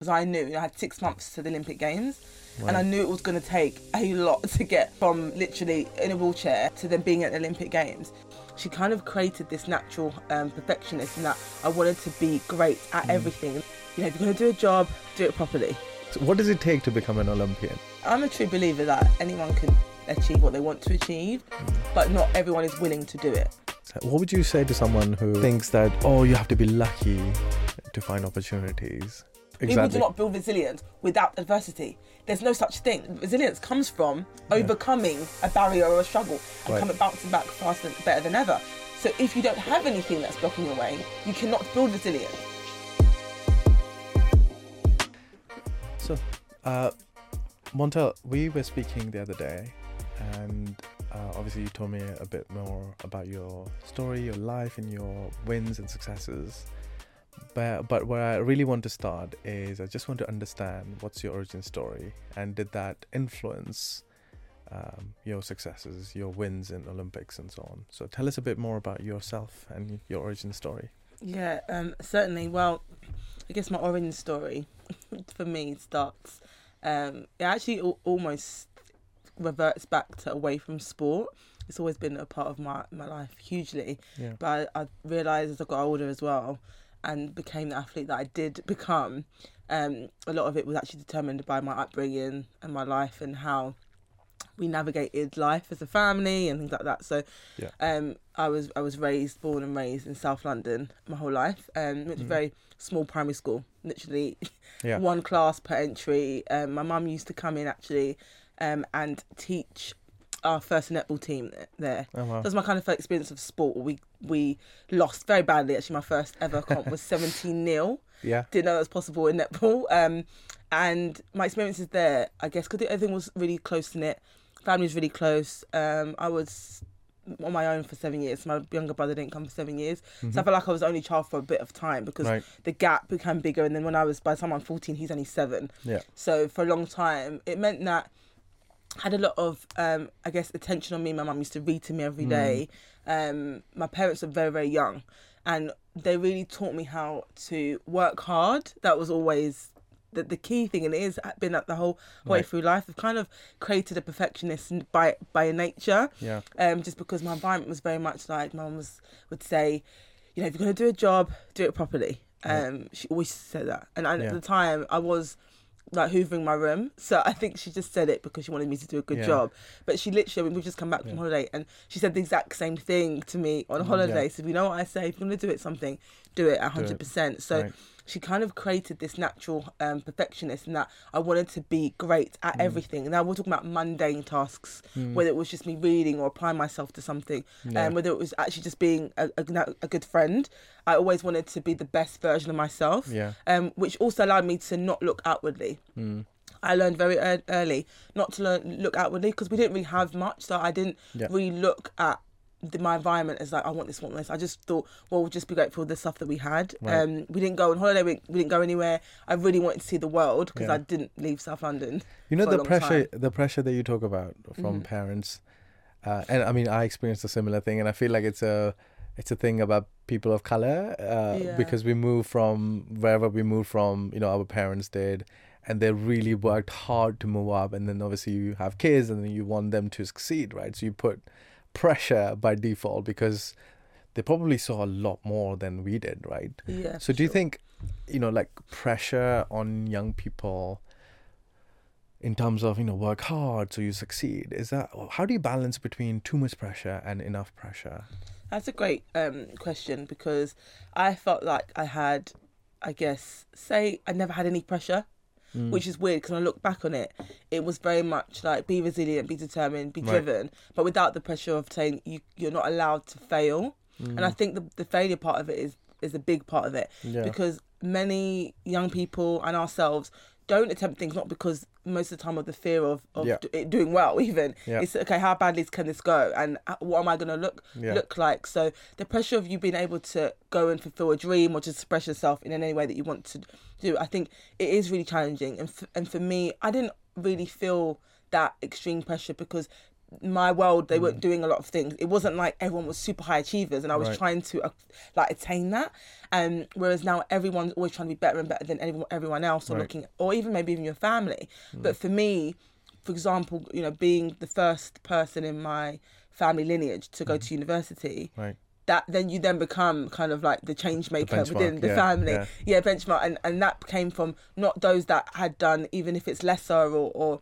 because I knew I had six months to the Olympic Games. And I knew it was going to take a lot to get from literally in a wheelchair to then being at the Olympic Games. She kind of created this natural um, perfectionist in that I wanted to be great at everything. You know, if you're going to do a job, do it properly. So what does it take to become an Olympian? I'm a true believer that anyone can achieve what they want to achieve, but not everyone is willing to do it. What would you say to someone who thinks that, oh, you have to be lucky to find opportunities? People do not build resilience without adversity. There's no such thing. Resilience comes from overcoming a barrier or a struggle and Right. coming bouncing back faster and better than ever. So if you don't have anything that's blocking your way, you cannot build resilience. So, uh, Montell, we were speaking the other day, and uh, obviously you told me a bit more about your story, your life, and your wins and successes. But but where I really want to start is I just want to understand what's your origin story, and did that influence um, your successes, your wins in Olympics, and so on. So tell us a bit more about yourself and your origin story. Yeah, um, certainly. Well, I guess my origin story for me starts. Um, it actually al- almost reverts back to away from sport. It's always been a part of my, my life hugely. Yeah. But I, I realised as I got older as well and became the athlete that I did become, um, a lot of it was actually determined by my upbringing and my life and how we navigated life as a family and things like that. So Yeah. um, I was I was raised, born and raised in South London my whole life. Um, went to a very small primary school, literally Yeah. one class per entry. Um, my mum used to come in actually um, and teach our first netball team there. Oh wow. That was my kind of first experience of sport. We we lost very badly. Actually, my first ever comp was seventeen 0 Yeah. Didn't know that was possible in netball. Um, and my experiences there, I guess, because everything was really close knit. Family was really close. Um, I was on my own for seven years. My younger brother didn't come for seven years, so I felt like I was only child for a bit of time because Right. the gap became bigger. And then when I was by the time I'm 14, he's only seven. Yeah. So for a long time, it meant that had a lot of, um, I guess, attention on me. My mum used to read to me every day. Um, my parents were very, very young, and they really taught me how to work hard. That was always the, the key thing, and it has been that the whole way Right. through life. I've kind of created a perfectionist by by nature Yeah. um, just because my environment was very much like my mum was would say, you know, if you're going to do a job, do it properly. Um, She always said that, and I, Yeah. at the time I was like hoovering my room, so I think she just said it because she wanted me to do a good Yeah. job. But she literally, I mean, we just come back from Yeah. holiday, and she said the exact same thing to me on mm, holiday. So you know what I say? If you're going to do it something, do it hundred percent. So Right. She kind of created this natural um, perfectionist and that I wanted to be great at Mm. everything. And now we're talking about mundane tasks, whether it was just me reading or applying myself to something, Yeah. um, whether it was actually just being a, a, a good friend. I always wanted to be the best version of myself, Yeah. um, which also allowed me to not look outwardly. Mm. I learned very early not to learn, look outwardly because we didn't really have much. So I didn't Yeah. really look at the, my environment is like I want this, want this. I just thought, well, we'll just be grateful for the stuff that we had. Right. Um, we didn't go on holiday. We, we didn't go anywhere. I really wanted to see the world because Yeah. I didn't leave South London. You know the pressure, time. the pressure that you talk about from Mhm. parents, uh, and I mean I experienced a similar thing, and I feel like it's a it's a thing about people of color uh, Yeah. because we move from wherever we move from, you know, our parents did, and they really worked hard to move up, and then obviously you have kids, and then you want them to succeed, right? So you put pressure by default because they probably saw a lot more than we did, right? Yeah. So do you think, you know, like pressure on young people in terms of, you know, work hard so you succeed? Is that how do you balance between too much pressure and enough pressure? That's a great um, question because I felt like I had, I guess, say I never had any pressure, Mm. which is weird because when I look back on it, it was very much like be resilient, be determined, be Right. driven, but without the pressure of saying you you're not allowed to fail. And I think the the failure part of it is is a big part of it Yeah. because many young people and ourselves don't attempt things not because most of the time of the fear of, of Yeah. it doing well even Yeah. it's okay how badly can this go and uh, what am i going to look Yeah. look like so the pressure of you being able to go and fulfill a dream or just express yourself in any way that you want to do i think it is really challenging and, f- and for me i didn't really feel that extreme pressure because my world they weren't doing a lot of things it wasn't like everyone was super high achievers and i was Right. trying to uh, like attain that um whereas now everyone's always trying to be better and better than everyone, everyone else or Right. looking or even maybe even your family but for me for example you know being the first person in my family lineage to go to university Right. that then you then become kind of like the change maker benchmark, within the yeah, family yeah. yeah benchmark and and that came from not those that had done even if it's lesser or or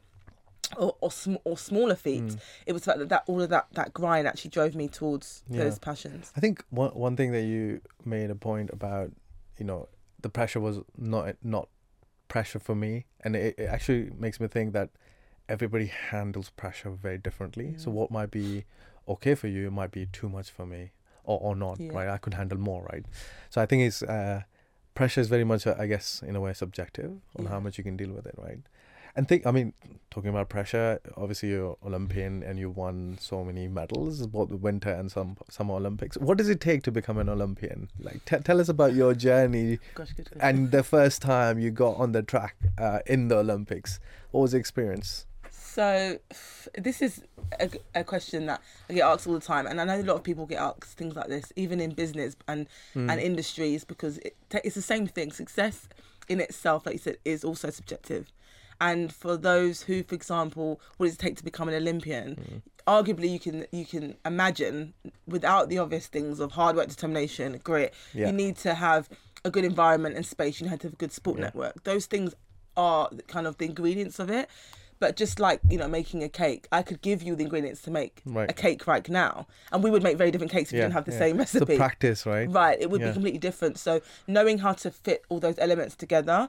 or, or, sm- or smaller feats it was that, that all of that that grind actually drove me towards Yeah. those passions I think one one thing that you made a point about, you know, the pressure was not not pressure for me, and it, it actually makes me think that everybody handles pressure very differently. So Mm. what might be okay for you might be too much for me, or or not. Yeah. Right? I could handle more. Right? So I think it's uh, pressure is very much, uh, I guess, in a way, subjective on how much you can deal with it. Right? And think, I mean, talking about pressure, obviously you're Olympian and you won so many medals, both the winter and some summer Olympics. What does it take to become an Olympian? Like, t- tell us about your journey gosh good, good. and the first time you got on the track uh, in the Olympics. What was the experience? So, this is a, a question that I get asked all the time, and I know a lot of people get asked things like this, even in business and Hmm. and industries, because it, it's the same thing. Success in itself, like you said, is also subjective. And for those who, for example, what does it take to become an Olympian? Mm. Arguably, you can you can imagine without the obvious things of hard work, determination, grit. Yeah. You need to have a good environment and space. You need to have a good sport Yeah. network. Those things are kind of the ingredients of it. But just like you know, making a cake, I could give you the ingredients to make Right. a cake right now, and we would make very different cakes if we didn't have the yeah. same The recipe. practice, right? Right, it would Yeah. be completely different. So knowing how to fit all those elements together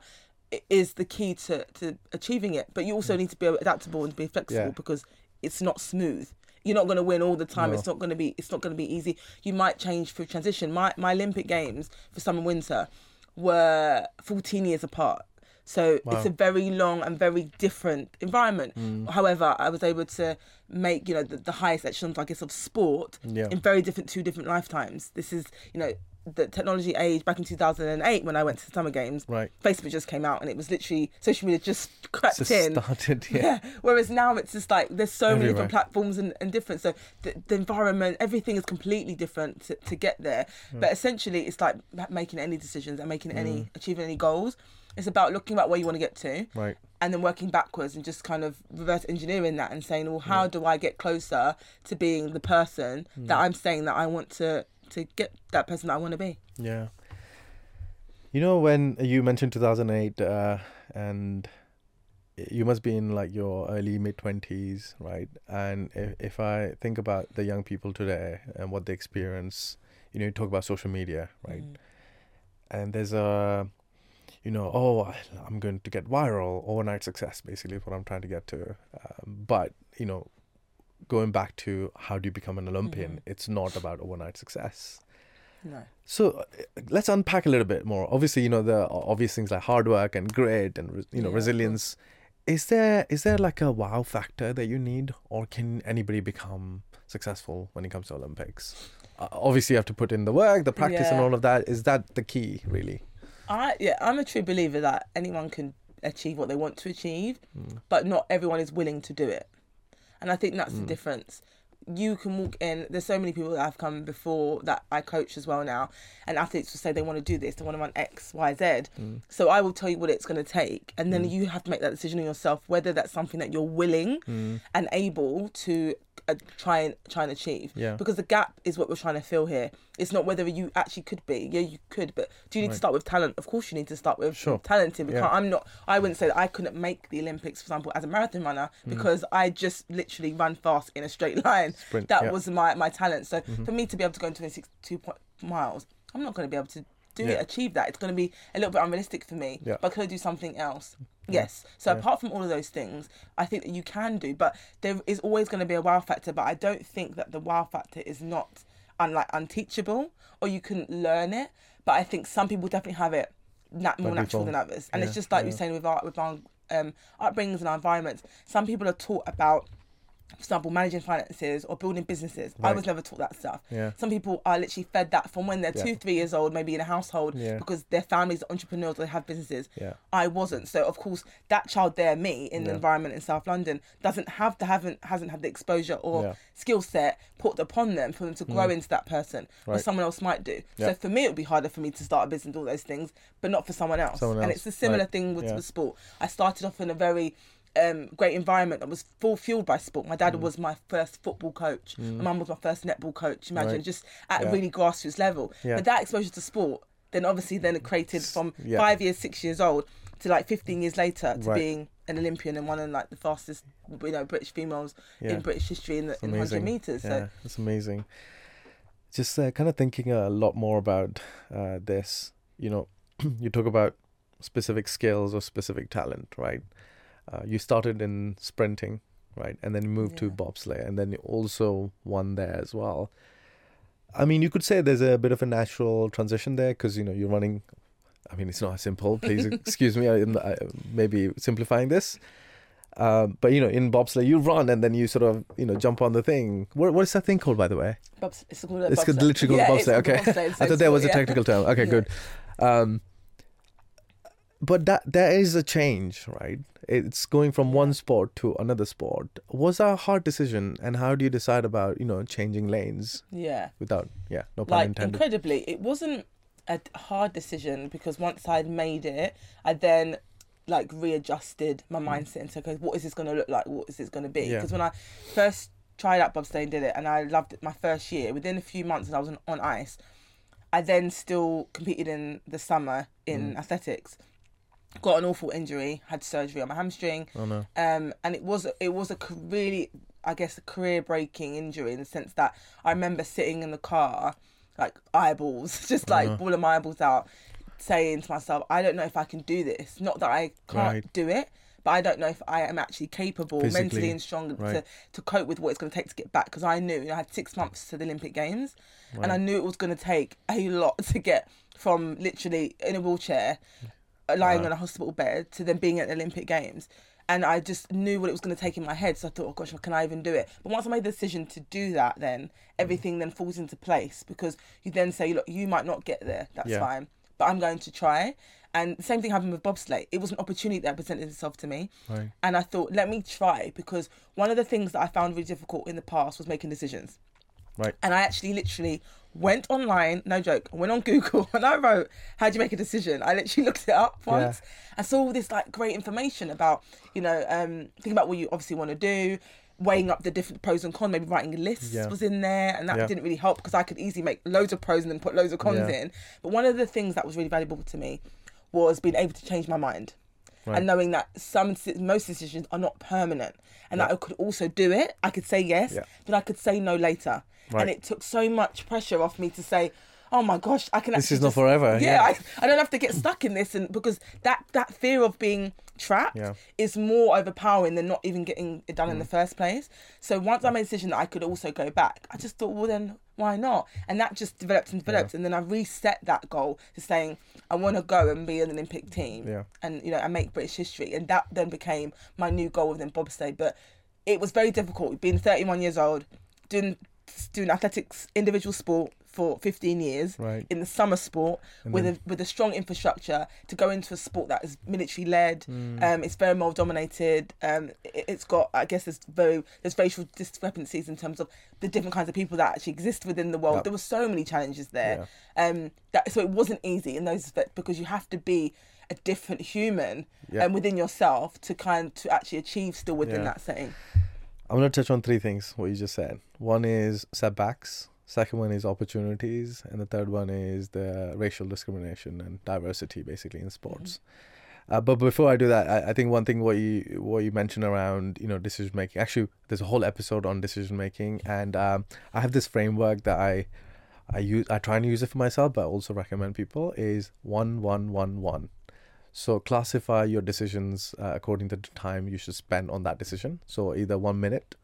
is the key to, to achieving it. But you also need to be adaptable and be flexible Mm. Yeah. because it's not smooth. You're not going to win all the time. No. It's not going to be. It's not going to be easy. You might change through transition. My my Olympic games for summer and winter were 14 years apart. So Wow. it's a very long and very different environment. Mm. However, I was able to make you know the, the highest echelons, I guess, of sport Yeah. in very different two different lifetimes. This is you know the technology age back in 2008 when I went to the summer games. Right. Facebook just came out and it was literally social media just crept Just in. started, yeah. Yeah. Whereas now it's just like there's so many different platforms and, and different. So the, the environment, everything is completely different to, to get there. Hmm. But essentially, it's like making any decisions and making any hmm. achieving any goals. It's about looking at where you want to get to Right. and then working backwards and just kind of reverse engineering that and saying, well, how do I get closer to being the person hmm. that I'm saying that I want to to get that person that I want to be. Yeah. You know when you mentioned 2008 uh, and you must be in like your early mid 20s, right? And if, if I think about the young people today and what they experience, you know, you talk about social media, right? Mm. And there's a you know, oh, I'm going to get viral, overnight success, basically, is what I'm trying to get to. Um, but, you know, going back to how do you become an Olympian, Mhm. it's not about overnight success. No. So uh, let's unpack a little bit more. Obviously, you know the obvious things like hard work and grit and you know Yeah, resilience. Is there is there like a wow factor that you need, or can anybody become successful when it comes to Olympics? Uh, obviously, you have to put in the work, the practice, and all of that. Is that the key, really? I yeah, I'm a true believer that anyone can achieve what they want to achieve, Mm. but not everyone is willing to do it. And I think that's Mm. the difference. You can walk in. There's so many people that have come before that I coach as well now, and athletes will say they want to do this, they want to run X, Y, Z. Mm. So I will tell you what it's going to take, and then Mm. you have to make that decision on yourself whether that's something that you're willing Mm. and able to try and try and achieve. Yeah. Because the gap is what we're trying to fill here. It's not whether you actually could be. Yeah, you could, but do you need Right. to start with talent? Of course, you need to start with Sure. talented. Because Yeah. I'm not. I wouldn't say that I couldn't make the Olympics, for example, as a marathon runner Mm. because I just literally run fast in a straight line. Sprint, That yeah. was my my talent. So Mhm. for me to be able to go into 22 po- miles, I'm not going to be able to do Yeah. it, achieve that. It's going to be a little bit unrealistic for me. Yeah. But could I do something else? Yes. So Yeah. apart from all of those things, I think that you can do, but there is always going to be a wow factor. But I don't think that the wow factor is not unlike unteachable or you can learn it. But I think some people definitely have it nat- more natural than others, and Yeah, it's just like yeah. you're saying with our with our um, upbringings and our environments. Some people are taught about for example, managing finances or building businesses. I was never taught that stuff. Yeah. Some people are literally fed that from when they're Yeah. two, three years old, maybe in a household, Yeah. because their families are entrepreneurs or they have businesses. Yeah. I wasn't. So of course, that child there, me, in the environment in South London, doesn't have to haven't hasn't had the exposure or skill set put upon them for them to grow mm. into that person, or someone else might do. So for me, it would be harder for me to start a business and all those things, but not for someone else. Someone And it's a similar right. thing with, with sport. I started off in a very um, great environment that was full fueled by sport. My Mm. dad was my first football coach. My mum was my first netball coach. Imagine Right. just at Yeah. a really grassroots level. Yeah. But that exposure to sport, then obviously then it created from yeah. five years, six years old to like 15 years later to Right. being an Olympian and one of like the fastest, you know, British females in British history in the in 100 meters. Yeah, So it's amazing. Just uh, kind of thinking a lot more about uh, this. You know, you talk about specific skills or specific talent, right? Uh, you started in sprinting, right, and then you moved to bobsleigh, and then you also won there as well. I mean, you could say there's a bit of a natural transition there because you know you're running. I mean, it's not simple. Please excuse me. I, I maybe simplifying this. Um, but you know, in bobsleigh, you run and then you sort of you know jump on the thing. What what is that thing called, by the way? bobs, it's called It's bobsleigh. literally called yeah, bobsleigh. Okay, bobsleigh I thought there was a yeah. technical term. Okay, Yeah. good. Um, but that there is a change, right? It's going from one sport to another sport. Was that a hard decision, and how do you decide about you know changing lanes Yeah. without yeah no pun like intended? incredibly it wasn't a hard decision because once i'd made it i then like readjusted my mindset and said okay what is this going to look like what is this going to be Mm. Yeah. because when i first tried out bobsleigh and did it and i loved it my first year within a few months and i was on, on ice i then still competed in the summer in Mm. athletics got an awful injury had surgery on my hamstring oh no, um, and it was it was a really I guess a career breaking injury in the sense that I remember sitting in the car like eyeballs just like Uh-huh. bawling my eyeballs out saying to myself I don't know if I can do this not that I can't Right. do it but I don't know if I am actually capable mentally and strong to, right. to cope with what it's going to take to get back because I knew you know, I had six months to the Olympic Games and I knew it was going to take a lot to get from literally in a wheelchair lying Wow. on a hospital bed to then being at the Olympic Games. And I just knew what it was going to take in my head. So I thought, oh gosh, can I even do it? But once I made the decision to do that, then everything then falls into place because you then say, look, you might not get there. That's Yeah. fine. But I'm going to try. And the same thing happened with bobsleigh. It was an opportunity that presented itself to me. right, And I thought, let me try because one of the things that I found really difficult in the past was making decisions. right, And I actually literally went online, no joke, went on Google and I wrote, How do you make a decision? I literally looked it up once. I saw all this like great information about, you know, um, think about what you obviously want to do, weighing up the different pros and cons, maybe writing lists Yeah. was in there, and that Yeah. didn't really help because I could easily make loads of pros and then put loads of cons Yeah. in. But one of the things that was really valuable to me was being able to change my mind. Right. And knowing that some most decisions are not permanent, and that I could also do it, I could say yes, Yeah. but I could say no later. Right. And it took so much pressure off me to say, "Oh my gosh, I can." This is not just- forever, Yeah, yeah. I, I don't have to get stuck in this, and because that that fear of being trapped Yeah. is more overpowering than not even getting it done in the Mm. first place. So once I made a decision that I could also go back, I just thought, well then why not? And that just developed and developed, and then I reset that goal to saying I want to go and be an Olympic team, Yeah. and you know, and make British history, and that then became my new goal within bobsleigh. But it was very difficult being 31 years old, doing doing athletics, individual sport for 15 years Right. in the summer sport And with then- a with a strong infrastructure to go into a sport that is military led. Mm. Um, it's very male dominated. Um, it, it's got I guess there's very there's racial discrepancies in terms of the different kinds of people that actually exist within the world. There were so many challenges there. Um, that so it wasn't easy in those because you have to be a different human Yeah. um, within yourself to kind to actually achieve still within Yeah. that setting. I'm going to touch on three things, what you just said. One is setbacks, second one is opportunities, and the third one is the racial discrimination and diversity, basically, in sports. Uh, but before I do that, I, I think one thing what you what you mentioned around you know decision making. Actually, there's a whole episode on decision making, and um, I have this framework that I I use. I try and use it for myself, but I also recommend people is one one one one. So classify your decisions uh, according to the time you should spend on that decision. So either one minute,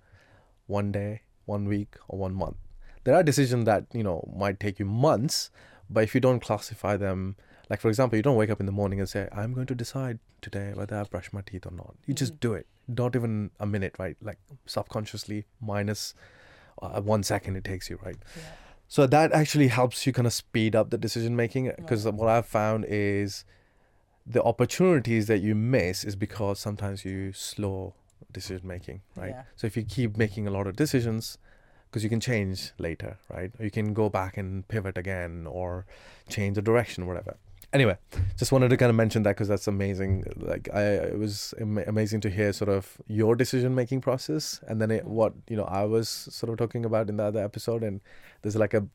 one day, one week, or one month. There are decisions that you know might take you months, but if you don't classify them Like for example, you don't wake up in the morning and say, "I'm going to decide today whether I brush my teeth or not." You just Mhm. do it. Not even a minute, right? Like subconsciously, minus uh, one second it takes you, right? Yeah. So that actually helps you kind of speed up the decision making because Right. what I've found is the opportunities that you miss is because sometimes you slow decision making, right? Yeah. So if you keep making a lot of decisions, because you can change later, right? You can go back and pivot again or change the direction, whatever. Anyway, just wanted to kind of mention that because that's amazing. Like I, it was am- amazing to hear sort of your decision making process, and then it, mm-hmm. what you know I was sort of talking about in the other episode, and there's like a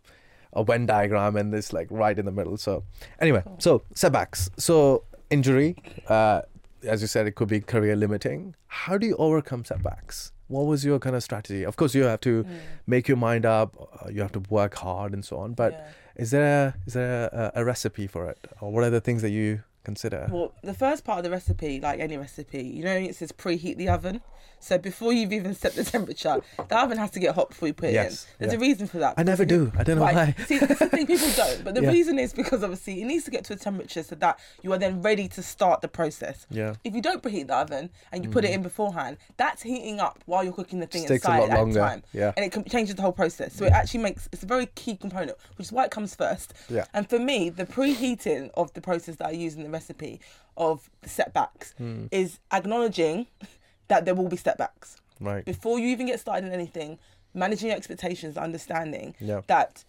a Venn diagram, and it's like right in the middle. So anyway, so setbacks. So injury, uh, as you said, it could be career limiting. How do you overcome setbacks? What was your kind of strategy? Of course, you have to Mm. make your mind up. Uh, you have to work hard and so on. But Yeah. is there is there a, a recipe for it, or what are the things that you consider? Well, the first part of the recipe, like any recipe, you know, it says preheat the oven. So before you've even set the temperature, the oven has to get hot before you put it in. There's yeah. a reason for that. I never do. I don't know Right. why. See, that's the thing people don't. But the Yeah. reason is because obviously it needs to get to a temperature so that you are then ready to start the process. Yeah, If you don't preheat the oven and you put it mm. in beforehand, that's heating up while you're cooking the thing a inside lot at longer. time. Yeah. And it changes the whole process. So it actually makes it's a very key component, which is why it comes first. Yeah. And for me, the preheating of the process that I use in the recipe of setbacks Hmm. is acknowledging that there will be setbacks right. before you even get started in anything. Managing your expectations, understanding that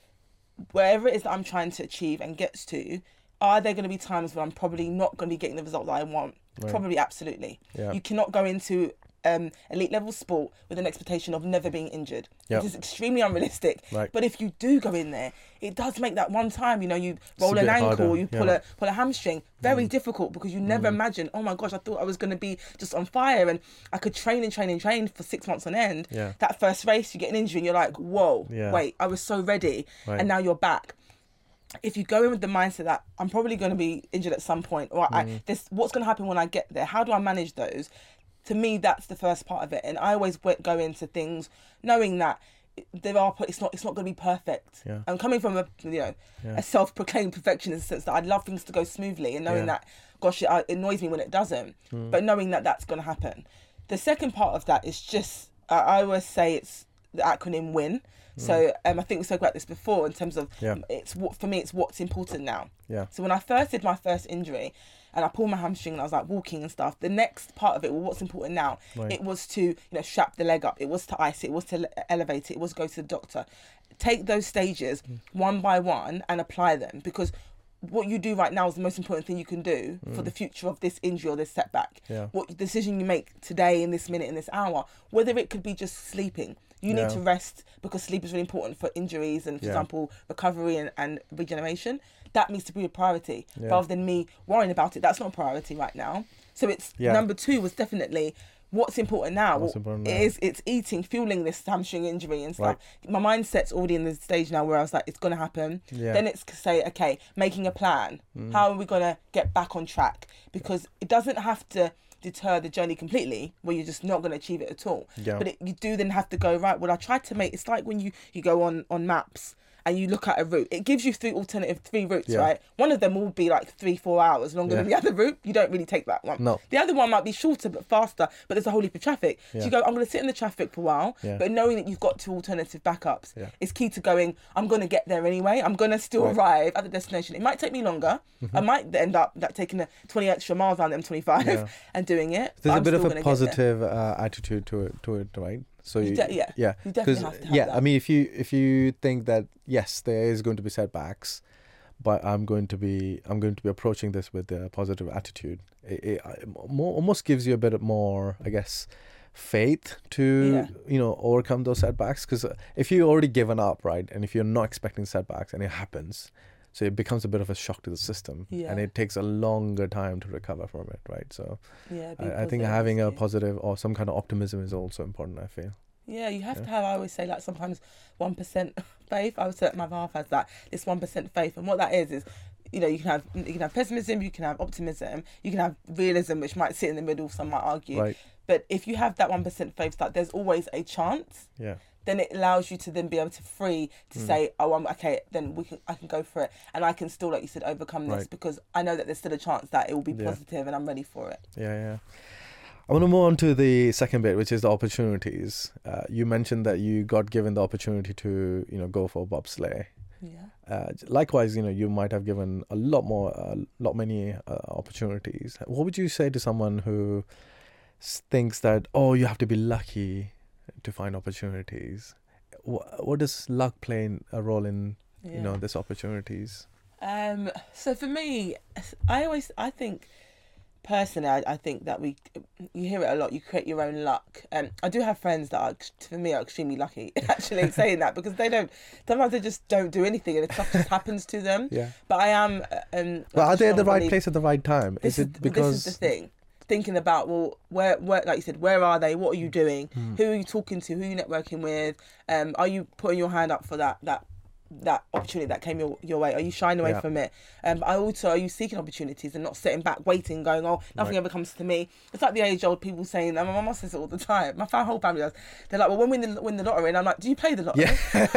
wherever it is that I'm trying to achieve and gets to, are there going to be times when I'm probably not going to be getting the result that I want? Right. Probably, absolutely. Yeah. You cannot go into um, elite level sport with an expectation of never being injured. Yeah. It is extremely unrealistic. Right. But if you do go in there, it does make that one time, you know, you roll an ankle, harder, you pull yeah. Mm. a pull a hamstring, very difficult because you never imagine, oh my gosh, I thought I was going to be just on fire and I could train and train and train for six months on end. Yeah. That first race, you get an injury and you're like, whoa, Yeah. wait, I was so ready. Right. And now you're back if you go in with the mindset that I'm probably going to be injured at some point, or Mm. I, this, what's going to happen when I get there? How do I manage those? To me, that's the first part of it, and I always went, go into things knowing that there are. It's not. It's not going to be perfect. Yeah. I'm coming from a you know Yeah. a self-proclaimed perfectionist sense that I'd love things to go smoothly, and knowing Yeah. that, gosh, it, uh, annoys me when it doesn't. But knowing that that's going to happen. The second part of that is just. I I always say it's the acronym WIN. So um, I think we spoke about this before in terms of Yeah. it's what for me it's what's important now. Yeah. So when I first did my first injury and I pulled my hamstring and I was like walking and stuff, the next part of it, well, what's important now, Right. it was to you know strap the leg up, it was to ice it, it was to elevate it, it was to go to the doctor. Take those stages Mm. one by one and apply them because what you do right now is the most important thing you can do for the future of this injury or this setback. Mm. Yeah. What decision you make today in this minute in this hour, whether it could be just sleeping. You Yeah. need to rest because sleep is really important for injuries and, for Yeah. example, recovery and, and regeneration. That needs to be a priority Yeah. rather than me worrying about it. That's not a priority right now. So it's Yeah. number two was definitely what's important now. What's important it now. is it's eating, fueling this hamstring injury and stuff. My mindset's already in the stage now where I was like, it's gonna happen. Yeah. Mm. Then it's to say, okay, making a plan. How are we gonna get back on track? Because it doesn't have to deter the journey completely where you're just not going to achieve it at all Yeah. but it, you do then have to go right well i tried to make it's like when you you go on on maps and you look at a route it gives you three alternative three routes Yeah. right one of them will be like three four hours longer than the other route you don't really take that one No. the other one might be shorter but faster but there's a whole heap of traffic Yeah. so you go i'm going to sit in the traffic for a while Yeah. but knowing that you've got two alternative backups Yeah. is key to going i'm going to get there anyway i'm going to still Right. arrive at the destination it might take me longer i might end up like taking a 20 extra miles down the m25 Mm-hmm. And doing it There's a I'm bit of a gonna positive uh, attitude to it, to it, right? So You you, de- yeah. yeah, You definitely have to have yeah. that. I mean, if you if you think that yes, there is going to be setbacks, but I'm going to be I'm going to be approaching this with a positive attitude. It, it, it more, almost gives you a bit more, I guess, faith to Yeah. you know overcome those setbacks. Because if you already given up, right, and if you're not expecting setbacks and it happens, so it becomes a bit of a shock to the system, Yeah. and it takes a longer time to recover from it, right? So. yeah I, I think having a positive or some kind of optimism is also important. I feel. Yeah, you have Yeah. to have. I always say like sometimes one percent faith. I would say that my half has that this one percent faith, and what that is is you know, you can have you can have pessimism, you can have optimism, you can have realism, which might sit in the middle. Some might argue. Right. But if you have that one percent faith that there's always a chance, Yeah. then it allows you to then be able to free to Mm. say, oh, I'm okay. Then we can I can go for it, and I can still, like you said, overcome this Right. because I know that there's still a chance that it will be Yeah. positive, and I'm ready for it. Yeah, yeah. I want to move on to the second bit, which is the opportunities. Uh, you mentioned that you got given the opportunity to, you know, go for bobsleigh. Yeah. Uh, likewise, you know, you might have given a lot more, a lot many uh, opportunities. What would you say to someone who thinks that, oh, you have to be lucky to find opportunities? What, what does luck play in a role in, yeah. you know, this opportunities? Um, so for me, I always I think personally, I, I think that we you hear it a lot. You create your own luck. Um, I do have friends that are for me are extremely lucky actually saying that because they don't. Sometimes they just don't do anything and it stuff just happens to them. Yeah. But I am. uh, Um, Well, are they at the right place at the right time? This is it because this is the thing. Thinking about well, where, where, like you said, where are they? What are you doing? Hmm. Who are you talking to? Who are you networking with? Um, are you putting your hand up for that that that opportunity that came your, your way? Are you shying away Yeah. from it? Um, I also are you seeking opportunities and not sitting back waiting, going, oh, nothing Right. ever comes to me. It's like the age old people saying, and my mum says it all the time. My whole family does. They're like, well, when we win the, win the lottery, and I'm like, do you play the lottery? Yeah.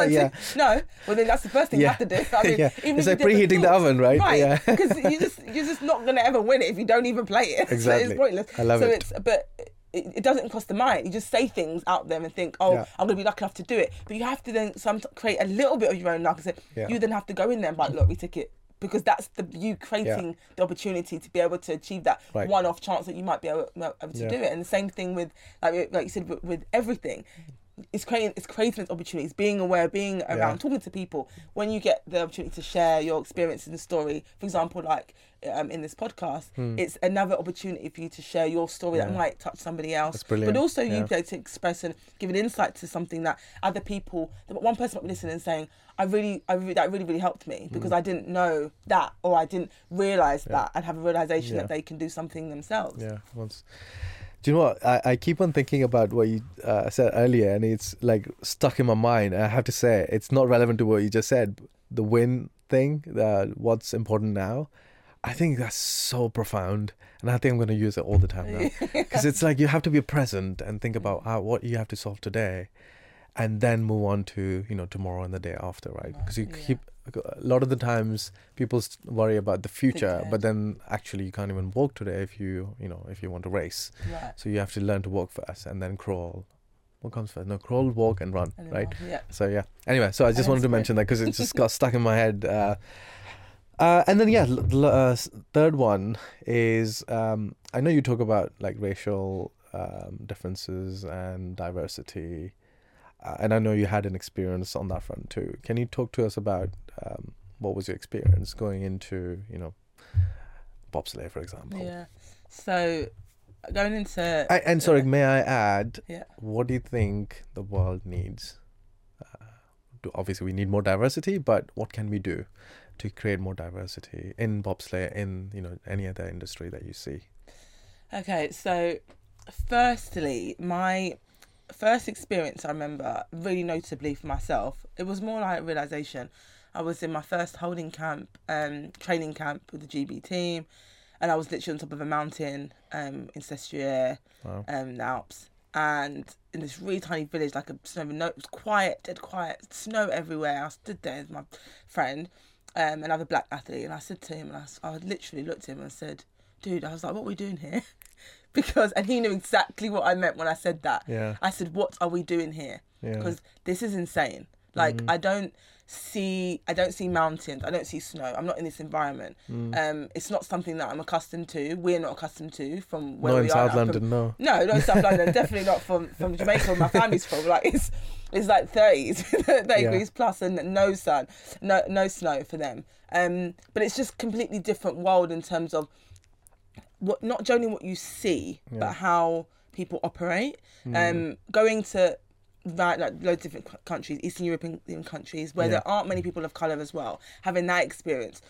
Yeah. no. Well, then that's the first thing you have to do. I mean, Yeah. even It's like preheating the oven, right? Right. Yeah. Because you just you're just not gonna ever win it if you don't even play it. So Exactly. it's pointless. I love so it. it's but it, it doesn't cost the mind. You just say things out there and think, oh, Yeah. I'm gonna be lucky enough to do it. But you have to then some create a little bit of your own luck. Yeah. You then have to go in there and buy a lottery ticket. Because that's the you creating the opportunity to be able to achieve that Right. one-off chance that you might be able, able to Yeah. do it, and the same thing with like like you said with, with everything it's creating it's creating opportunities being aware being around Yeah. talking to people when you get the opportunity to share your experiences and story for example like um, in this podcast it's another opportunity for you to share your story that Hmm. Might touch somebody else That's brilliant. but also you Yeah. be able to express and give an insight to something that other people that one person might be listening and saying I really, I really, that really, really helped me because I didn't know that, or I didn't realize Hmm. Yeah. that, and have a realization Yeah. that they can do something themselves. Yeah. Once. Do you know what? I, I keep on thinking about what you uh, said earlier, and it's like stuck in my mind. I have to say, it's not relevant to what you just said. The win thing, uh, what's important now. I think that's so profound, and I think I'm going to use it all the time now. Because it's like you have to be present and think about how, what you have to solve today, and then move on to you know tomorrow and the day after, right? Because you Yeah. keep a lot of the times people worry about the future, but then actually you can't even walk today if you you know if you want to race. Right. So you have to learn to walk first and then crawl. What comes first? No, crawl, walk, and run, And right? I'll- Yeah. So yeah. Anyway, so I just That's wanted to mention that because it just got stuck in my head. Uh, uh, and then yeah, l- uh, third one is um, I know you talk about like racial um, differences and diversity, and I know you had an experience on that front too. Can you talk to us about um, what was your experience going into you know bobsleigh, for example? Yeah. So going into I, and sorry, may I add? Yeah. What do you think the world needs? Uh, obviously, we need more diversity, but what can we do to create more diversity in bobsleigh, in you know any other industry that you see? Okay, so firstly, my first experience I remember really notably for myself, it was more like a realization. I was in my first holding camp, um, training camp with the GB team, and I was literally on top of a mountain um, in Sestriere, Wow. um, the Alps, and in this really tiny village, like a snow, no, it was quiet, dead quiet, snow everywhere. I stood there with my friend, um, another black athlete, and I said to him, and I, I literally looked at him and said, "Dude, I was like, what are we doing here?" because, and he knew exactly what I meant when I said that. Yeah. I said, "What are we doing here?" Yeah. Because this is insane. Like Mm-hmm. I don't see, I don't see mountains. I don't see snow. I'm not in this environment. Mm. Um, it's not something that I'm accustomed to. We're not accustomed to from where No, we in are. South from- London, no. no, not South London. Definitely not from from Jamaica. Where my family's from. Like it's it's like thirties, thirty Yeah. degrees plus, and no sun, no no snow for them. Um, but it's just completely different world in terms of what not only what you see, Yeah. but how people operate. Mm. Um, going to right like loads of different countries, Eastern European countries, where Yeah. there aren't many people of color as well, having that experience.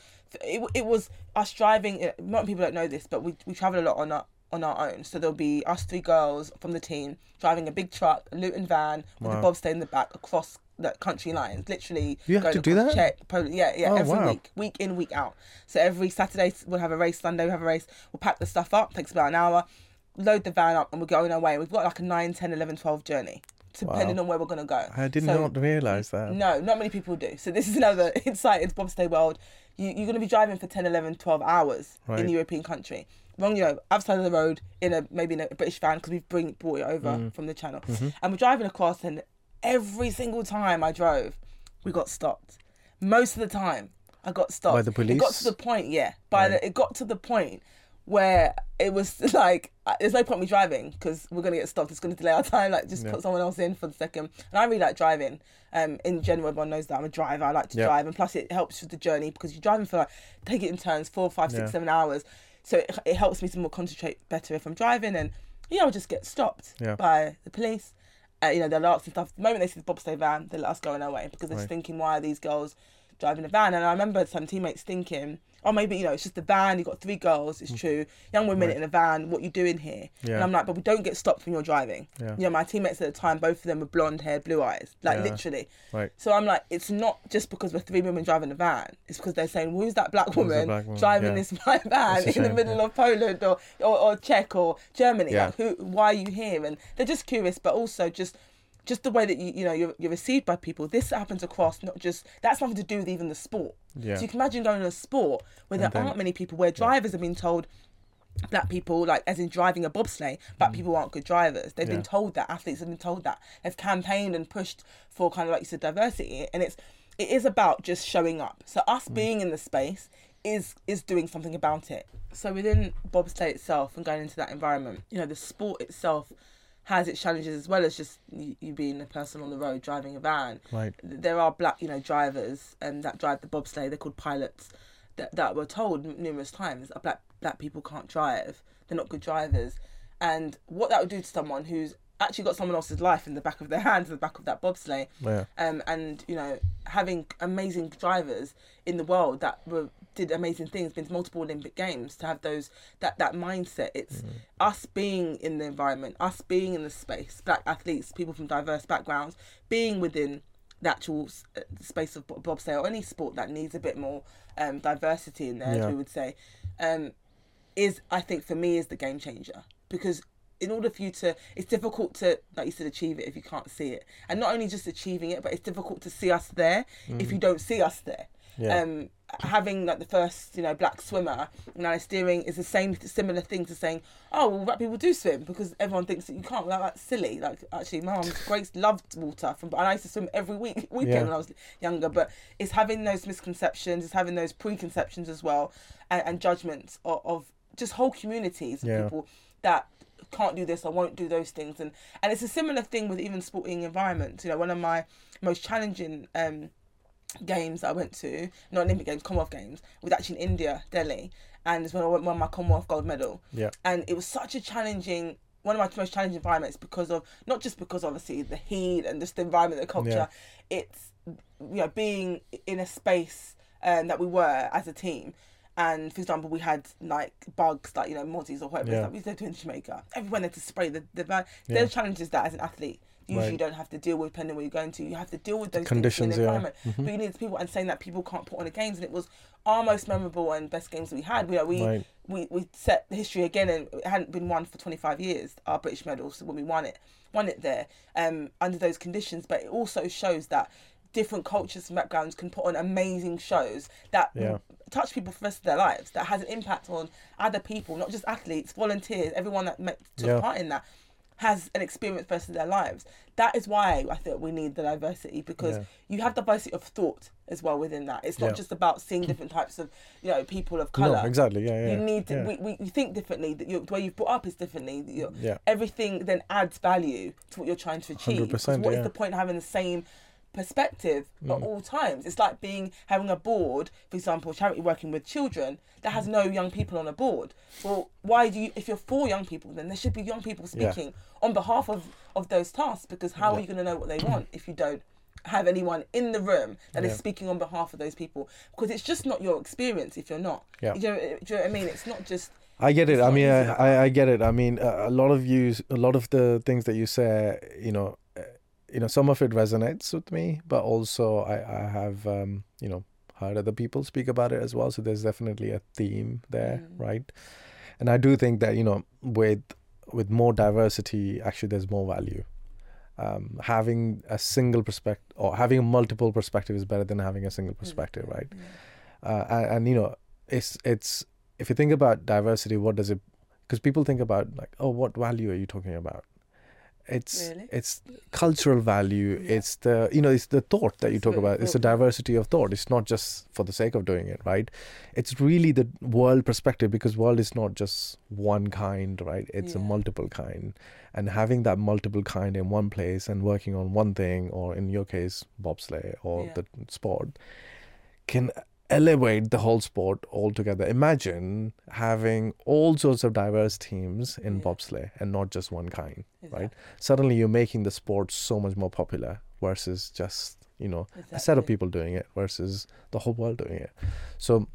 It, it was us driving. A lot of people don't know this, but we we travel a lot on our on our own. So there'll be us three girls from the team driving a big truck, a Luton van with Wow. a bobsleigh in the back across that country lines. Literally, You have going to do that? Poland, yeah, yeah, Oh, every wow. week, week in, week out. So every Saturday we'll have a race. Sunday we'll have a race. We'll pack the stuff up. Takes about an hour. Load the van up, and we're going away. We've got like a 9, 10, 11, 12 journey, depending Wow. on where we're gonna go. I did So- not realize that. no, not many people do. So this is another insight into bobsleigh world. You, you're going to be driving for 10, 11, 12 hours Right. in a European country. Wrong, you know, outside of the road in a maybe in a British van because we've bring, brought it over Mm. from the channel. Mm-hmm. And we're driving across, and every single time I drove, we got stopped. Most of the time, I got stopped. By the police. It got to the point, yeah. By Right. the, it got to the point where it was like, there's no point me driving because we're gonna get stopped. It's gonna delay our time. Like, just Yeah. put someone else in for the second. And I really like driving. Um, in general, everyone knows that I'm a driver. I like to Yeah. drive, and plus it helps with the journey because you're driving for like take it in turns, four, five, six, Yeah. seven hours. So it, it helps me to more concentrate better if I'm driving. And yeah, I'll just get stopped by the police. Uh, you know, they'll ask and stuff. The moment they see the bobsleigh van, they let us go on our way because they're just thinking, why are these girls driving a van? And I remember some teammates thinking, oh, maybe, you know, it's just a van, you've got three girls, it's true. Young women Mm. Right. in a van, what you doing here? Yeah. And I'm like, but we don't get stopped when you're driving. Yeah. You know, my teammates at the time, both of them were blonde hair, blue eyes, like Yeah. literally. Right. So I'm like, it's not just because we're three women driving a van. It's because they're saying, who's that black woman, black woman? driving this van in the middle of Poland or, or, or Czech or Germany? Like, who? Why are you here? And they're just curious, but also just just the way that you you know you're, you're received by people. This happens across not just that's nothing to do with even the sport. Yeah. So you can imagine going to a sport where there then- aren't many people, where drivers have been told black people, like as in driving a bobsleigh, black people aren't good drivers. They've Mm. Yeah. been told that. Athletes have been told that. They've campaigned and pushed for kind of like you said diversity, and it's it is about just showing up. So us Mm. being in the space is is doing something about it. So within bobsleigh itself and going into that environment, you know, the sport itself has its challenges as well as just you, you being a person on the road driving a van. Right. there are black you know drivers um, that drive the bobsleigh they're called pilots that, that were told numerous times that black black people can't drive. They're not good drivers. And what that would do to someone who's actually got someone else's life in the back of their hands in the back of that bobsleigh. Yeah. um, and you know having amazing drivers in the world that were did amazing things been to multiple olympic games to have those that that mindset. It's us being in the environment us being in the space black athletes people from diverse backgrounds being within the actual uh, space of bobsleigh or any sport that needs a bit more um, diversity in there as we would say um, is I think for me is the game changer. Because in order for you to it's difficult to like you said achieve it if you can't see it and not only just achieving it but it's difficult to see us there if you don't see us there Yeah. um having like the first you know black swimmer in ice steering is the same similar thing to saying oh well black people do swim because everyone thinks that you can't like that's silly like actually my mum's great loved water from and I used to swim every week weekend Yeah. when I was younger but it's having those misconceptions it's having those preconceptions as well and, and judgments of, of just whole communities of Yeah. people that can't do this I won't do those things and and it's a similar thing with even sporting environments you know one of my most challenging um games that I went to, not Olympic Games, Commonwealth Games, was actually in India, Delhi, and it's when I won won my Commonwealth gold medal. Yeah. And it was such a challenging, one of my most challenging environments because of not just because obviously the heat and just the environment, the culture. Yeah. It's you know being in a space um, that we were as a team. And for example, we had like bugs, like you know, mozzies or whatever Yeah. that we used to do in Jamaica. Everyone had to spray the the van. Yeah. There are challenges that as an athlete usually Right. you don't have to deal with depending where you're going to. You have to deal with those conditions, things in the yeah. environment. Mhm. But you need people and saying that people can't put on the games, and it was our most memorable and best games we had. We we Right. we, we set the history again, and it hadn't been won for 25 years. Our British medals when we won it, won it there um, under those conditions. But it also shows that different cultures and backgrounds can put on amazing shows that Yeah. touch people for the rest of their lives. That has an impact on other people, not just athletes, volunteers, everyone that met, took Yeah. part in that has an experience for the rest of their lives. That is why I think we need the diversity because Yeah. you have diversity of thought as well within that. It's not Yeah. just about seeing different types of you know people of color. No, exactly. Yeah, yeah. You need to, yeah. we, we you think differently. That the way you've brought up is differently. Yeah. Everything then adds value to what you're trying to achieve. 100%, what is the point of having the same perspective at Mm. all times? It's like being having a board, for example, charity working with children that has no young people on a board. Well, why do you? If you're for young people, then there should be young people Yeah. speaking on behalf of of those tasks. Because how are you going to know what they want if you don't? have anyone in the room that is Yeah. speaking on behalf of those people because it's just not your experience if you're not. Yeah. You, know, do you know what I mean? It's not just I get it. I mean, I, I, I get it. I mean, a lot of you, a lot of the things that you say, you know, you know some of it resonates with me, but also I I have um, you know heard other people speak about it as well. So there's definitely a theme there, Mm. right? And I do think that you know with with more diversity, actually, there's more value. Um, having a single perspective or having multiple perspective is better than having a single perspective, right? Yeah. uh, and, and you know it's it's if you think about diversity what does it because people think about like oh what value are you talking about it's Really? it's cultural value. Yeah. it's the you know it's the thought that you It's talk about. It's thought, diversity of thought. It's not just for the sake of doing it right? It's really the world perspective because world is not just one kind right? It's a multiple kind. And having that multiple kind in one place and working on one thing or in your case bobsleigh or Yeah. the sport can elevate the whole sport altogether. Imagine having all sorts of diverse teams in Yeah. bobsleigh and not just one kind. Exactly. Suddenly, you're making the sport so much more popular versus just you know a set of people doing it versus the whole world doing it. So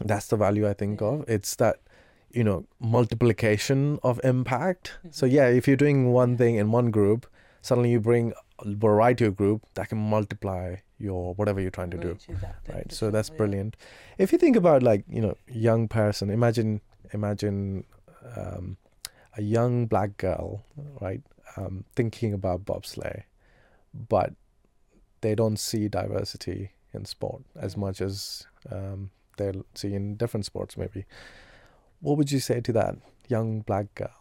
that's the value I think Yeah. of. It's that you know multiplication of impact. So Mhm. yeah, if you're doing one thing in one group, suddenly you bring variety of group that can multiply your whatever you're trying to do. Exactly, right so that's brilliant. If you think about like you know young person imagine imagine um, a young black girl right um, thinking about bobsleigh but they don't see diversity in sport as Mm. much as um, they'll see in different sports maybe. What would you say to that young black girl?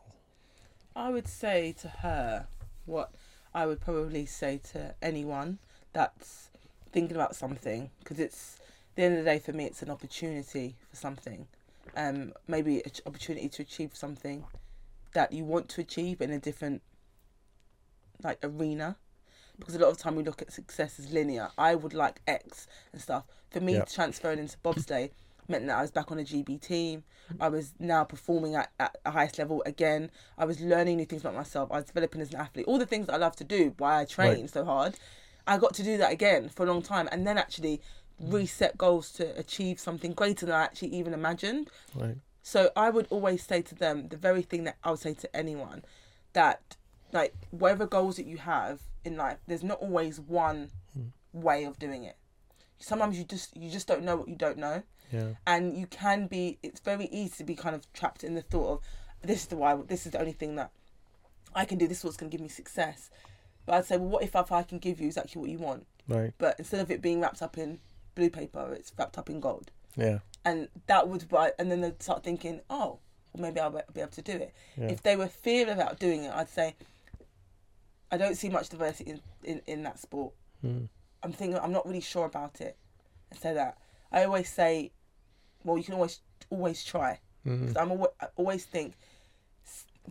I would say to her what I would probably say to anyone that's thinking about something because it's the end of the day for me it's an opportunity for something. Um maybe an opportunity to achieve something that you want to achieve in a different like arena. Because a lot of time we look at success as linear. I would like X and stuff. For me Yeah. transferring into bobsleigh meant that I was back on a GB team mm-hmm. I was now performing at, at a highest level again I was learning new things about myself. I was developing as an athlete. All the things that I love to do, why I train Right. so hard, I got to do that again for a long time, and then actually mm-hmm. reset goals to achieve something greater than I actually even imagined. right So I would always say to them the very thing that I would say to anyone that like whatever goals that you have in life, there's not always one hmm. way of doing it. Sometimes you just you just don't know what you don't know. Yeah. And you can be it's very easy to be kind of trapped in the thought of this is the why this is the only thing that I can do this is what's going to give me success. But I'd say well what if, I can give you exactly what you want? Right. But instead of it being wrapped up in blue paper it's wrapped up in gold. Yeah. And that would and then they'd start thinking oh well maybe I'll be able to do it. Yeah. If they were fearful about doing it I'd say I don't see much diversity in, in, in that sport. Mm. I'm thinking I'm not really sure about it. I say that. I always say well you can always always try. Mhm. because I'm always, I always think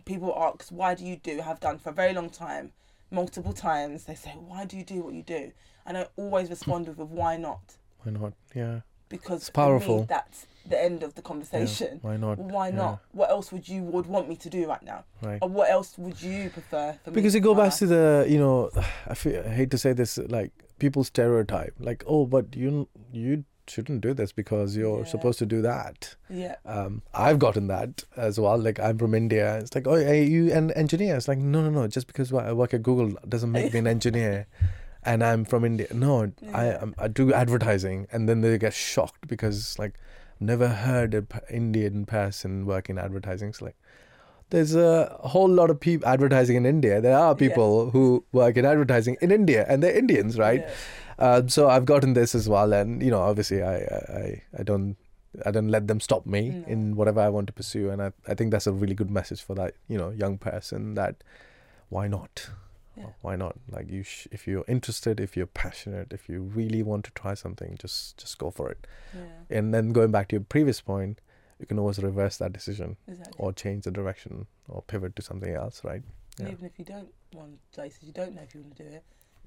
people ask why do you do have done for a very long time multiple times? They say why do you do what you do? And I always respond with, with why not? Why not? Yeah. Because It's for me, powerful. that's the end of the Yeah. conversation why not? Why Yeah. not? What else would you would want me to do right now? Right. Or what else would you prefer for because you go back to the you know I, feel, I hate to say this like people stereotype like oh but you you shouldn't do this because you're Yeah. supposed to do that. Yeah. Um i've gotten that as well like i'm from india. It's like oh are you an engineer? It's like no no no just because i work at google doesn't make me an engineer and i'm from india. No i Yeah. I'm, i do advertising and then they get shocked because like never heard an indian person work in advertising. It's like there's a whole lot of people advertising in India. There are Yeah. people who work in advertising in India, and they're Indians, right? yeah. Um, so I've gotten this as well, and you know, obviously, I, I, I- don't, I don't let them stop me No. in whatever I want to pursue, and I, I think that's a really good message for that, you know, young person. That why not? Yeah. Why not? Like you, sh- if you're interested, if you're passionate, if you really want to try something, just just go for it. yeah And then going back to your previous point, you can always reverse that decision exactly or change the direction or pivot to something else, right? Yeah. even if you don't want places, you don't know if you want to do it.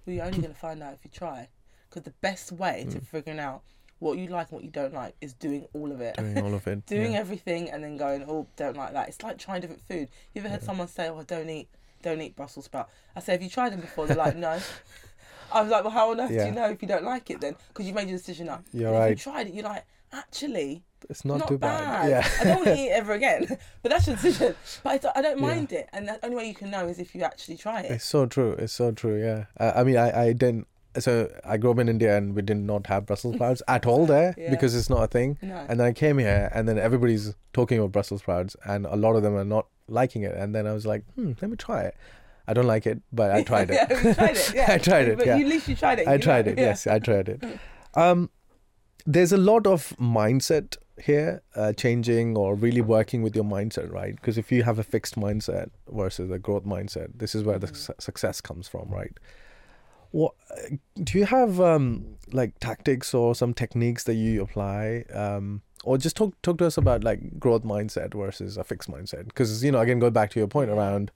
Well, you're only going to find out if you try. Because the best way to Mm. figuring out what you like and what you don't like is doing all of it. Doing all of it. doing yeah. everything and then going, oh, don't like that. It's like trying different food. You ever heard Yeah. someone say, oh, don't eat, don't eat Brussels sprout? I say, have you tried them before? They're like, no. I was like, well, how on earth do you know if you don't like it then? Because you made your decision up. You're right. you tried it, you're like, actually, It's not, not too bad. bad. Yeah. I don't want to eat it ever again. But that's your decision. But I don't, I don't Yeah. mind it. And the only way you can know is if you actually try it. It's so true. It's so true. Yeah. Uh, I mean, I, I didn't. So I grew up in India and we did not have Brussels sprouts at all there Yeah. because it's not a thing. No. And then I came here and then everybody's talking about Brussels sprouts and a lot of them are not liking it. And then I was like, hmm, let me try it. I don't like it, but I tried it. yeah, tried it. Yeah. I tried it. But yeah. you, at least you tried it. I tried know, it. yeah. Yes, I tried it. Um, there's a lot of mindset here, uh, changing or really working with your mindset, right? Because if you have a fixed mindset versus a growth mindset, this is where the Mhm. su- success comes from, right? What uh, do you have um, like tactics or some techniques that you apply? Um, or just talk talk to us about like growth mindset versus a fixed mindset because you know again going back to your point around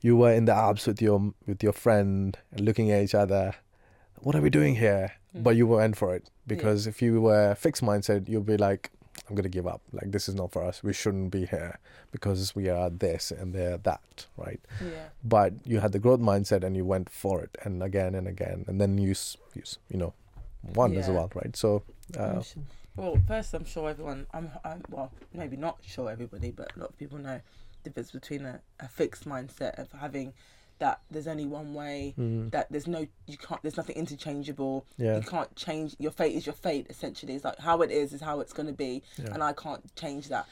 you were in the Alps with your with your friend looking at each other what are we doing here Mm. but you went for it because if you were fixed mindset you'd be like i'm gonna give up like this is not for us we shouldn't be here because we are this and they're that right Yeah. but you had the growth mindset and you went for it and again and again and then you you, you know won as Yeah. well right so uh, well, first, I'm sure everyone. I'm, I'm. Well, maybe not sure everybody, but a lot of people know the difference between a, a fixed mindset of having that there's only one way. mm, That there's no, you can't. There's nothing interchangeable. yeah You can't change. Your fate is your fate. Essentially, it's like how it is is how it's going to be, yeah and I can't change that.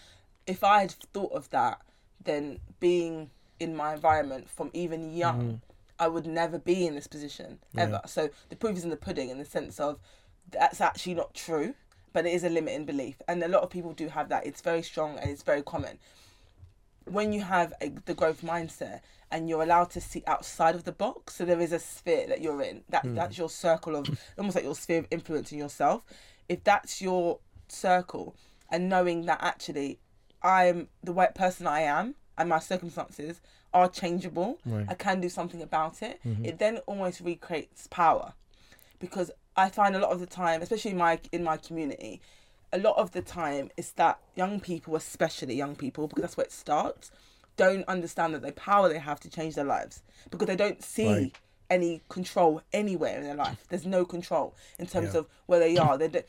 If I had thought of that, then being in my environment from even young, Mhm. I would never be in this position Yeah. ever. So the proof is in the pudding in the sense of that's actually not true, but it is a limiting belief, and a lot of people do have that. It's very strong and it's very common. When you have a, the growth mindset and you're allowed to see outside of the box, so there is a sphere that you're in. That Mm. that's your circle of almost like your sphere of influence in yourself. If that's your circle, and knowing that actually I'm the white person I am and my circumstances are changeable, right I can do something about it. Mhm. It then almost recreates power, because I find a lot of the time, especially in my in my community, a lot of the time is that young people, especially young people, because that's where it starts, don't understand that the power they have to change their lives because they don't see Right. any control anywhere in their life. There's no control in terms Yeah. of where they are. They don't-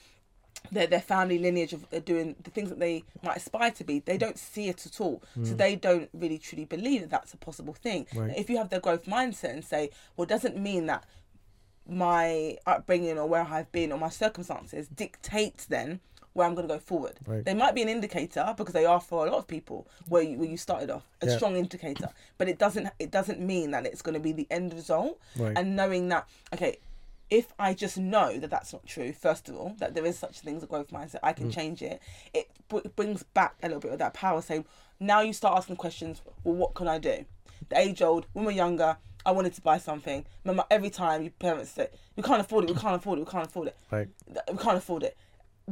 their their family lineage of doing the things that they might aspire to be they don't see it at all so they don't really truly believe that that's a possible thing Mm. Right. if you have the growth mindset and say well it doesn't mean that my upbringing or where i've been or my circumstances dictates then where i'm going to go forward. Right. they might be an indicator because they are for a lot of people where you, where you started off a Yeah. strong indicator but it doesn't it doesn't mean that it's going to be the end result. Right. And knowing that okay if i just know that that's not true first of all that there is such thing as a growth mindset i can Mm. change it. It b- brings back a little bit of that power saying now you start asking questions well what can i do? The age old when we're younger i wanted to buy something. Remember, every time your parents say we can't afford it we can't afford it we can't afford it. Right. We can't afford it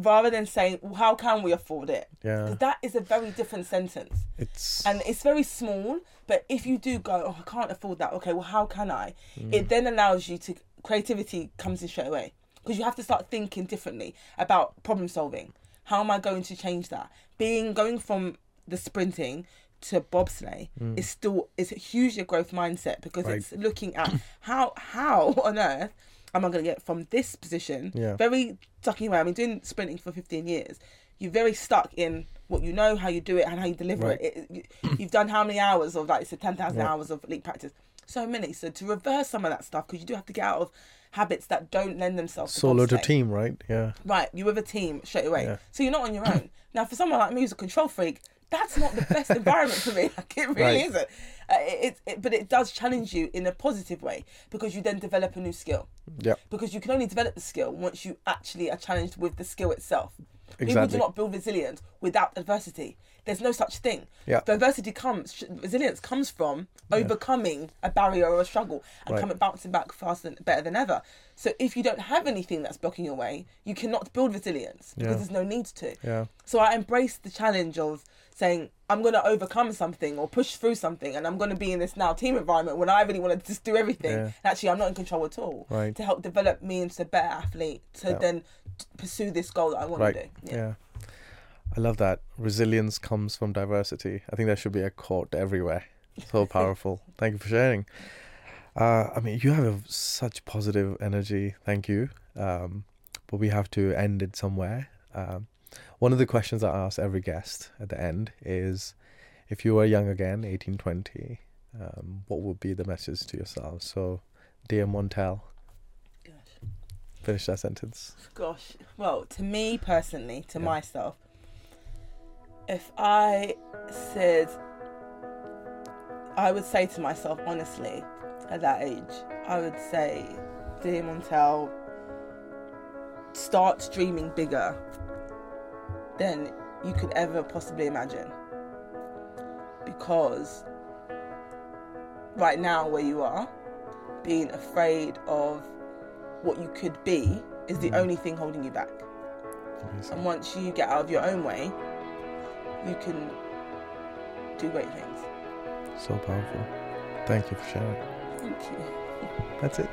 rather than saying well, how can we afford it? Yeah. That is a very different sentence. It's and it's very small but if you do go oh i can't afford that. Okay well how can i? Mm. it then allows you to creativity comes in straight away. Because you have to start thinking differently about problem solving. How am i going to change that? Being going from the sprinting to bobsleigh Mm. is still is a hugely growth mindset because it's looking at how how on earth am i going to get from this position? Yeah. Very stuck in where I mean doing sprinting for 15 years you're very stuck in what you know how you do it and how you deliver Right. it. it you, you've done how many hours of like it's a 10,000 Yeah. hours of elite practice? So many. So to reverse some of that stuff because you do have to get out of habits that don't lend themselves to solo to team right? Yeah. Right. You're with a team straight away. Yeah. so you're not on your own. Now for someone like me who's a control freak that's not the best environment for me. Like it really Right. isn't uh, it, it, but it does challenge you in a positive way because you then develop a new skill yeah because you can only develop the skill once you actually are challenged with the skill itself. Exactly. People do not build resilience without adversity. There's no such thing. yeah The adversity comes, resilience comes from Yeah. overcoming a barrier or a struggle and Right. coming bouncing back faster and better than ever. So if you don't have anything that's blocking your way, you cannot build resilience because Yeah. there's no need to. yeah So I embrace the challenge of saying I'm going to overcome something or push through something, and I'm going to be in this now team environment when I really want to just do everything. Yeah. And actually, I'm not in control at all. Right. To help develop me into a better athlete to Yeah. then t- pursue this goal that I want right to do. yeah. i love that resilience comes from diversity i think that should be a quote everywhere so powerful thank you for sharing uh i mean you have a, such positive energy thank you um but we have to end it somewhere um one of the questions I ask every guest at the end is if you were young again, 18, 20, um, what would be the message to yourself? So, dear Montell, Gosh. finish that sentence. Gosh. Well, to me personally, to Yeah. myself, if I said, I would say to myself, honestly, at that age, I would say, Dear Montell, start dreaming bigger than you could ever possibly imagine. Because right now, where you are, being afraid of what you could be is the Mhm. only thing holding you back. Amazing. And once you get out of your own way, you can do great things. So powerful. Thank you for sharing. Thank you. That's it.